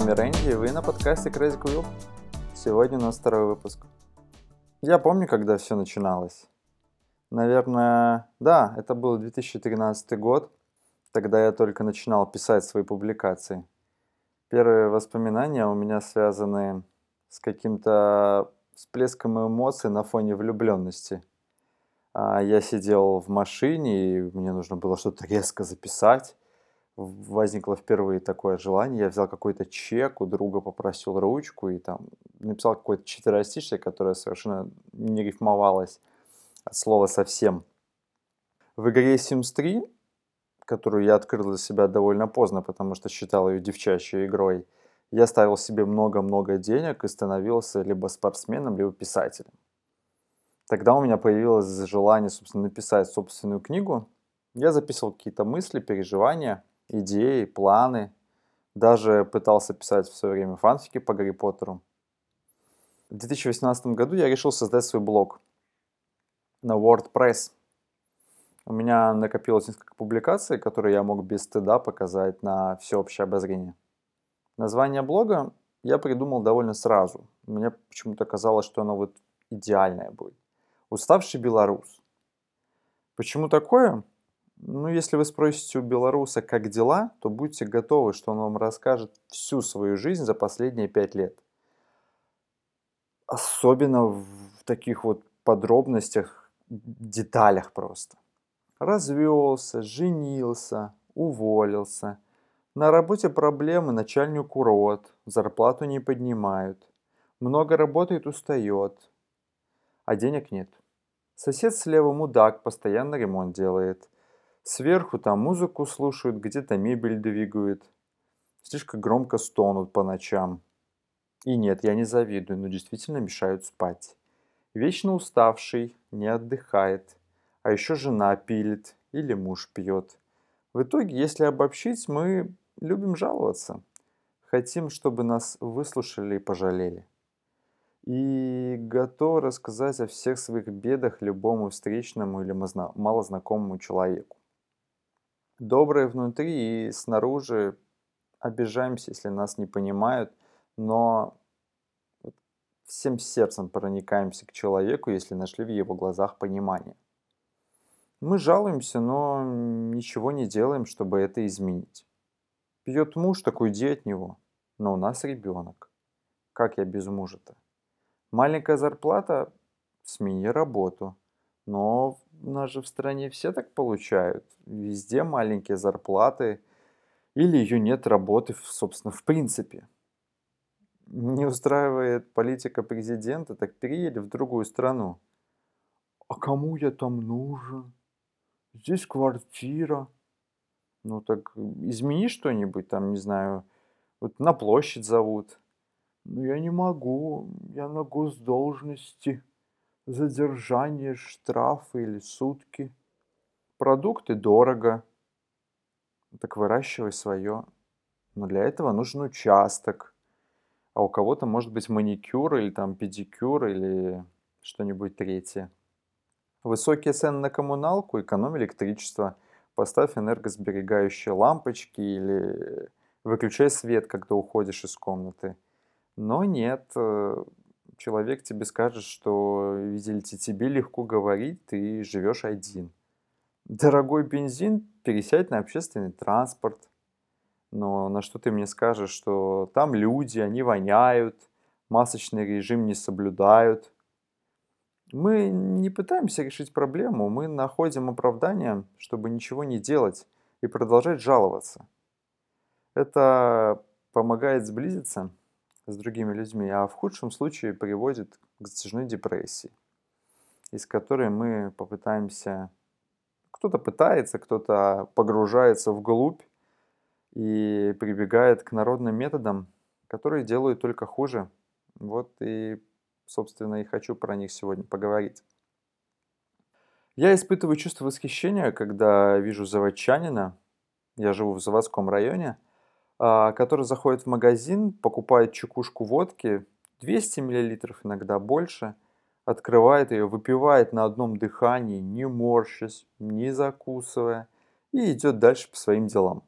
вами Рэнди, и вы на подкасте Crazy Quill. Сегодня у нас второй выпуск. Я помню, когда все начиналось. Наверное, да, это был 2013 год. Тогда я только начинал писать свои публикации. Первые воспоминания у меня связаны с каким-то всплеском эмоций на фоне влюбленности. А, я сидел в машине, и мне нужно было что-то резко записать возникло впервые такое желание. Я взял какой-то чек, у друга попросил ручку и там написал какое-то четверостишье, которое совершенно не рифмовалось от слова совсем. В игре Sims 3, которую я открыл для себя довольно поздно, потому что считал ее девчачьей игрой, я ставил себе много-много денег и становился либо спортсменом, либо писателем. Тогда у меня появилось желание, собственно, написать собственную книгу. Я записывал какие-то мысли, переживания – идеи, планы. Даже пытался писать в свое время фанфики по Гарри Поттеру. В 2018 году я решил создать свой блог на WordPress. У меня накопилось несколько публикаций, которые я мог без стыда показать на всеобщее обозрение. Название блога я придумал довольно сразу. Мне почему-то казалось, что оно вот идеальное будет. Уставший белорус. Почему такое? Ну, если вы спросите у белоруса, как дела, то будьте готовы, что он вам расскажет всю свою жизнь за последние пять лет. Особенно в таких вот подробностях, деталях просто. Развелся, женился, уволился. На работе проблемы, начальник урод, зарплату не поднимают. Много работает, устает. А денег нет. Сосед слева мудак, постоянно ремонт делает – Сверху там музыку слушают, где-то мебель двигают. Слишком громко стонут по ночам. И нет, я не завидую, но действительно мешают спать. Вечно уставший, не отдыхает. А еще жена пилит или муж пьет. В итоге, если обобщить, мы любим жаловаться. Хотим, чтобы нас выслушали и пожалели. И готовы рассказать о всех своих бедах любому встречному или малознакомому человеку добрые внутри и снаружи обижаемся, если нас не понимают, но всем сердцем проникаемся к человеку, если нашли в его глазах понимание. Мы жалуемся, но ничего не делаем, чтобы это изменить. Пьет муж, так уйди от него. Но у нас ребенок. Как я без мужа-то? Маленькая зарплата? Смени работу. Но у нас же в стране все так получают. Везде маленькие зарплаты. Или ее нет работы, собственно, в принципе. Не устраивает политика президента, так переедь в другую страну. А кому я там нужен? Здесь квартира. Ну так измени что-нибудь там, не знаю, вот на площадь зовут. Ну я не могу, я на госдолжности задержание, штрафы или сутки. Продукты дорого. Так выращивай свое. Но для этого нужен участок. А у кого-то может быть маникюр или там педикюр или что-нибудь третье. Высокие цены на коммуналку, экономь электричество. Поставь энергосберегающие лампочки или выключай свет, когда уходишь из комнаты. Но нет, э, человек тебе скажет, что, видите, тебе легко говорить, ты живешь один. Дорогой бензин, пересядь на общественный транспорт. Но на что ты мне скажешь, что там люди, они воняют, масочный режим не соблюдают. Мы не пытаемся решить проблему, мы находим оправдание, чтобы ничего не делать и продолжать жаловаться. Это помогает сблизиться с другими людьми, а в худшем случае приводит к затяжной депрессии, из которой мы попытаемся, кто-то пытается, кто-то погружается вглубь и прибегает к народным методам, которые делают только хуже. Вот и, собственно, и хочу про них сегодня поговорить. Я испытываю чувство восхищения, когда вижу заводчанина, я живу в заводском районе – который заходит в магазин, покупает чекушку водки, 200 мл, иногда больше, открывает ее, выпивает на одном дыхании, не морщась, не закусывая, и идет дальше по своим делам.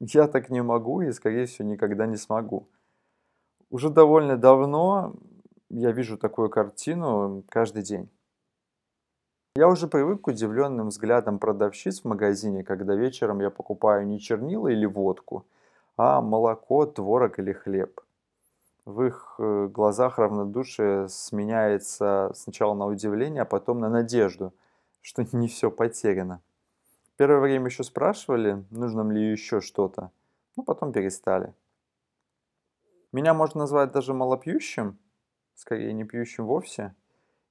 Я так не могу и, скорее всего, никогда не смогу. Уже довольно давно я вижу такую картину каждый день. Я уже привык к удивленным взглядам продавщиц в магазине, когда вечером я покупаю не чернила или водку, а молоко, творог или хлеб. В их э, глазах равнодушие сменяется сначала на удивление, а потом на надежду, что не все потеряно. Первое время еще спрашивали, нужно ли еще что-то, но потом перестали. Меня можно назвать даже малопьющим, скорее не пьющим вовсе.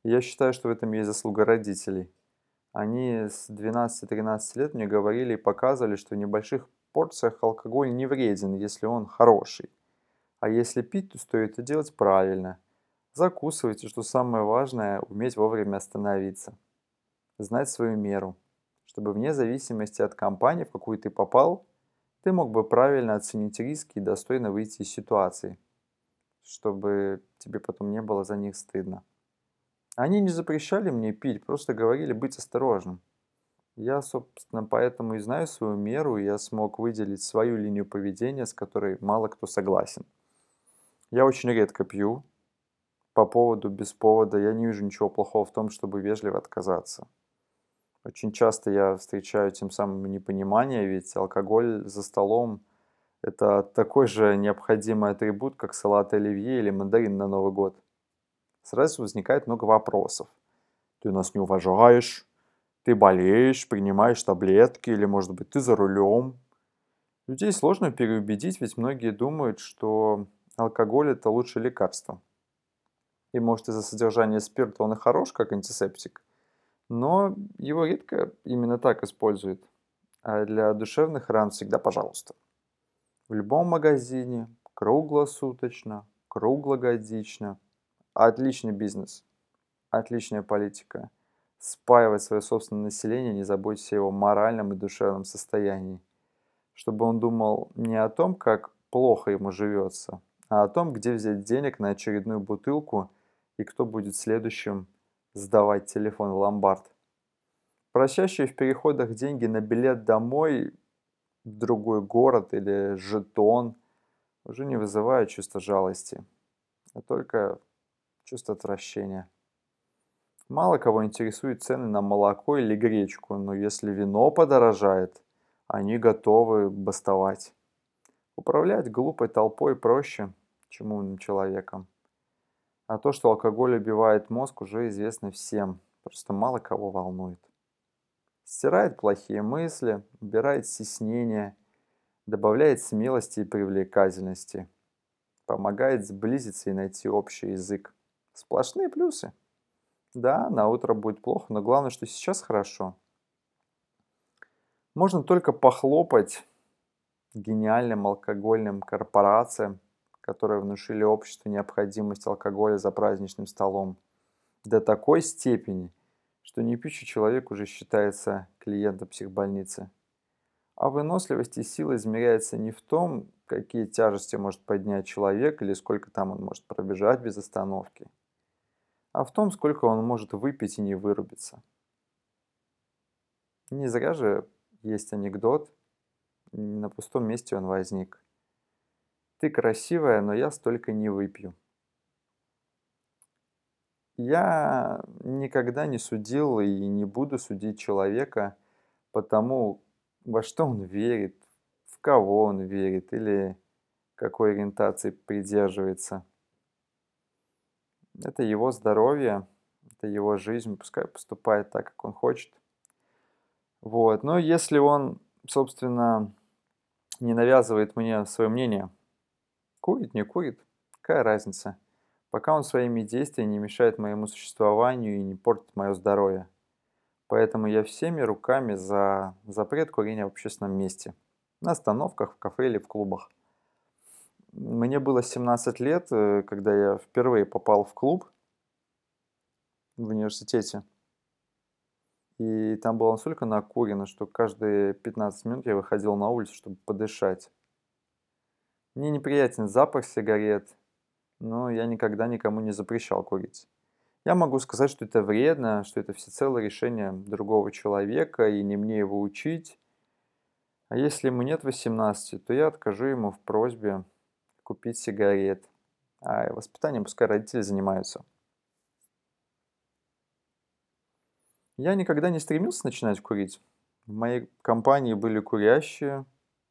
Я считаю, что в этом есть заслуга родителей. Они с 12-13 лет мне говорили и показывали, что в небольших порциях алкоголь не вреден, если он хороший. А если пить, то стоит это делать правильно. Закусывайте, что самое важное, уметь вовремя остановиться. Знать свою меру. Чтобы вне зависимости от компании, в какую ты попал, ты мог бы правильно оценить риски и достойно выйти из ситуации. Чтобы тебе потом не было за них стыдно. Они не запрещали мне пить, просто говорили быть осторожным. Я, собственно, поэтому и знаю свою меру, и я смог выделить свою линию поведения, с которой мало кто согласен. Я очень редко пью. По поводу, без повода. Я не вижу ничего плохого в том, чтобы вежливо отказаться. Очень часто я встречаю тем самым непонимание, ведь алкоголь за столом – это такой же необходимый атрибут, как салат оливье или мандарин на Новый год сразу возникает много вопросов. Ты нас не уважаешь, ты болеешь, принимаешь таблетки, или, может быть, ты за рулем. Людей сложно переубедить, ведь многие думают, что алкоголь – это лучшее лекарство. И может из-за содержания спирта он и хорош, как антисептик, но его редко именно так используют. А для душевных ран всегда пожалуйста. В любом магазине, круглосуточно, круглогодично – Отличный бизнес. Отличная политика. Спаивать свое собственное население, не заботьтесь о его моральном и душевном состоянии. Чтобы он думал не о том, как плохо ему живется, а о том, где взять денег на очередную бутылку и кто будет следующим сдавать телефон в ломбард. Просящие в переходах деньги на билет домой в другой город или жетон уже не вызывают чувства жалости, а только чувство отвращения. Мало кого интересуют цены на молоко или гречку, но если вино подорожает, они готовы бастовать. Управлять глупой толпой проще, чем умным человеком. А то, что алкоголь убивает мозг, уже известно всем, просто мало кого волнует. Стирает плохие мысли, убирает стеснение, добавляет смелости и привлекательности, помогает сблизиться и найти общий язык. Сплошные плюсы. Да, на утро будет плохо, но главное, что сейчас хорошо. Можно только похлопать гениальным алкогольным корпорациям, которые внушили обществу необходимость алкоголя за праздничным столом до такой степени, что непьющий человек уже считается клиентом психбольницы. А выносливость и сила измеряется не в том, какие тяжести может поднять человек или сколько там он может пробежать без остановки – а в том, сколько он может выпить и не вырубиться. Не зря же есть анекдот, на пустом месте он возник. Ты красивая, но я столько не выпью. Я никогда не судил и не буду судить человека по тому, во что он верит, в кого он верит или какой ориентации придерживается – это его здоровье, это его жизнь, пускай поступает так, как он хочет. Вот. Но если он, собственно, не навязывает мне свое мнение, курит, не курит, какая разница? Пока он своими действиями не мешает моему существованию и не портит мое здоровье. Поэтому я всеми руками за запрет курения в общественном месте. На остановках, в кафе или в клубах. Мне было 17 лет, э, когда я впервые попал в клуб в университете. И там было настолько накурено, что каждые 15 минут я выходил на улицу, чтобы подышать. Мне неприятен запах сигарет, но я никогда никому не запрещал курить. Я могу сказать, что это вредно, что это всецело решение другого человека, и не мне его учить. А если ему нет 18, то я откажу ему в просьбе купить сигарет. А воспитанием пускай родители занимаются. Я никогда не стремился начинать курить. В моей компании были курящие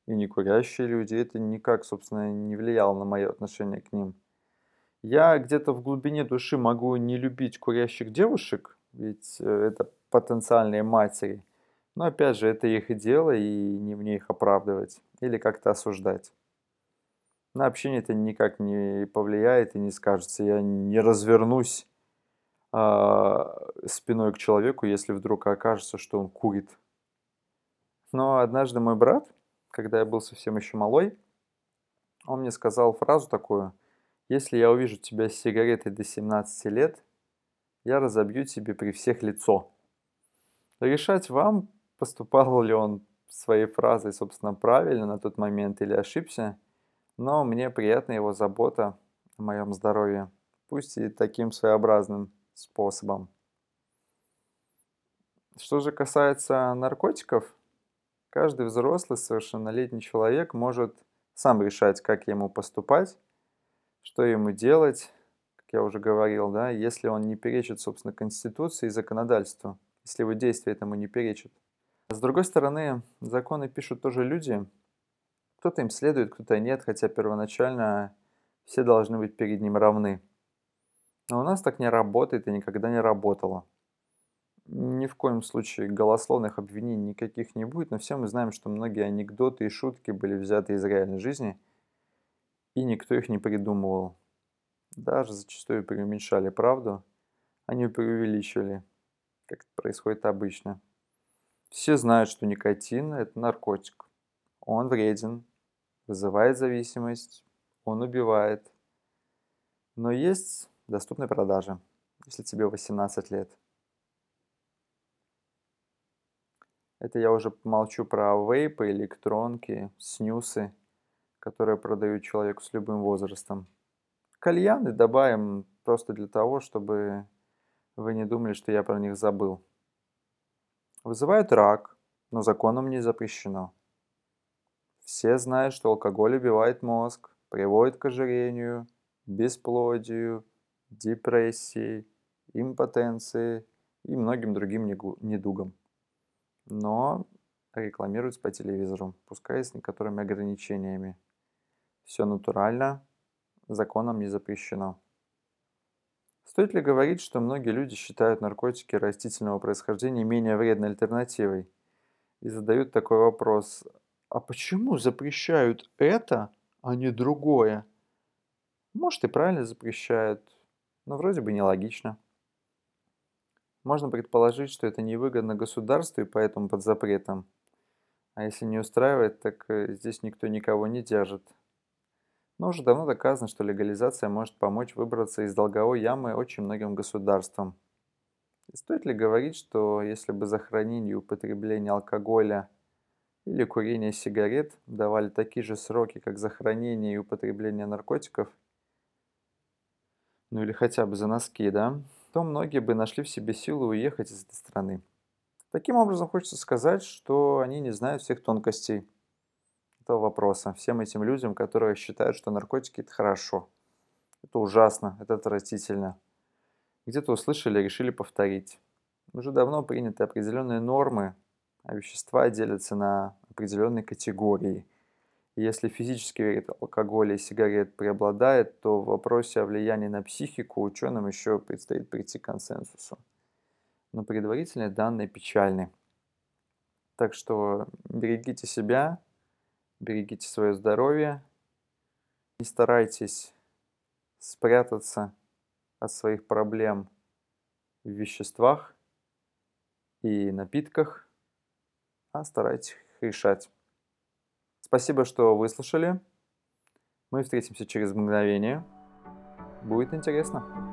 и некурящие люди. Это никак, собственно, не влияло на мое отношение к ним. Я где-то в глубине души могу не любить курящих девушек, ведь э, это потенциальные матери. Но опять же, это их дело, и не мне их оправдывать или как-то осуждать. На общение это никак не повлияет и не скажется. Я не развернусь а, спиной к человеку, если вдруг окажется, что он курит. Но однажды мой брат, когда я был совсем еще малой, он мне сказал фразу такую, если я увижу тебя с сигаретой до 17 лет, я разобью тебе при всех лицо. Решать вам, поступал ли он своей фразой, собственно, правильно на тот момент или ошибся, но мне приятна его забота о моем здоровье, пусть и таким своеобразным способом. Что же касается наркотиков, каждый взрослый совершеннолетний человек может сам решать, как ему поступать, что ему делать, как я уже говорил, да, если он не перечит, собственно, Конституции и законодательству, если его действия этому не перечат. С другой стороны, законы пишут тоже люди, кто-то им следует, кто-то нет, хотя первоначально все должны быть перед ним равны. Но у нас так не работает и никогда не работало. Ни в коем случае голословных обвинений никаких не будет, но все мы знаем, что многие анекдоты и шутки были взяты из реальной жизни, и никто их не придумывал. Даже зачастую преуменьшали правду, а не преувеличивали, как это происходит обычно. Все знают, что никотин – это наркотик. Он вреден, вызывает зависимость, он убивает. Но есть доступной продаже, если тебе 18 лет. Это я уже молчу про вейпы, электронки, снюсы, которые продают человеку с любым возрастом. Кальяны добавим просто для того, чтобы вы не думали, что я про них забыл. Вызывают рак, но законом не запрещено. Все знают, что алкоголь убивает мозг, приводит к ожирению, бесплодию, депрессии, импотенции и многим другим недугам. Но рекламируется по телевизору, пускай с некоторыми ограничениями. Все натурально, законом не запрещено. Стоит ли говорить, что многие люди считают наркотики растительного происхождения менее вредной альтернативой? И задают такой вопрос, а почему запрещают это, а не другое? Может и правильно запрещают, но вроде бы нелогично. Можно предположить, что это невыгодно государству и поэтому под запретом. А если не устраивает, так э, здесь никто никого не держит. Но уже давно доказано, что легализация может помочь выбраться из долговой ямы очень многим государствам. И стоит ли говорить, что если бы за хранение и употребление алкоголя или курение сигарет давали такие же сроки, как за хранение и употребление наркотиков – ну или хотя бы за носки, да, то многие бы нашли в себе силу уехать из этой страны. Таким образом, хочется сказать, что они не знают всех тонкостей этого вопроса. Всем этим людям, которые считают, что наркотики – это хорошо. Это ужасно, это отвратительно. Где-то услышали, решили повторить. Уже давно приняты определенные нормы, вещества делятся на определенные категории – если физический вред алкоголя и сигарет преобладает, то в вопросе о влиянии на психику ученым еще предстоит прийти к консенсусу. Но предварительные данные печальны. Так что берегите себя, берегите свое здоровье, не старайтесь спрятаться от своих проблем в веществах и напитках, а старайтесь решать. Спасибо, что выслушали. Мы встретимся через мгновение. Будет интересно.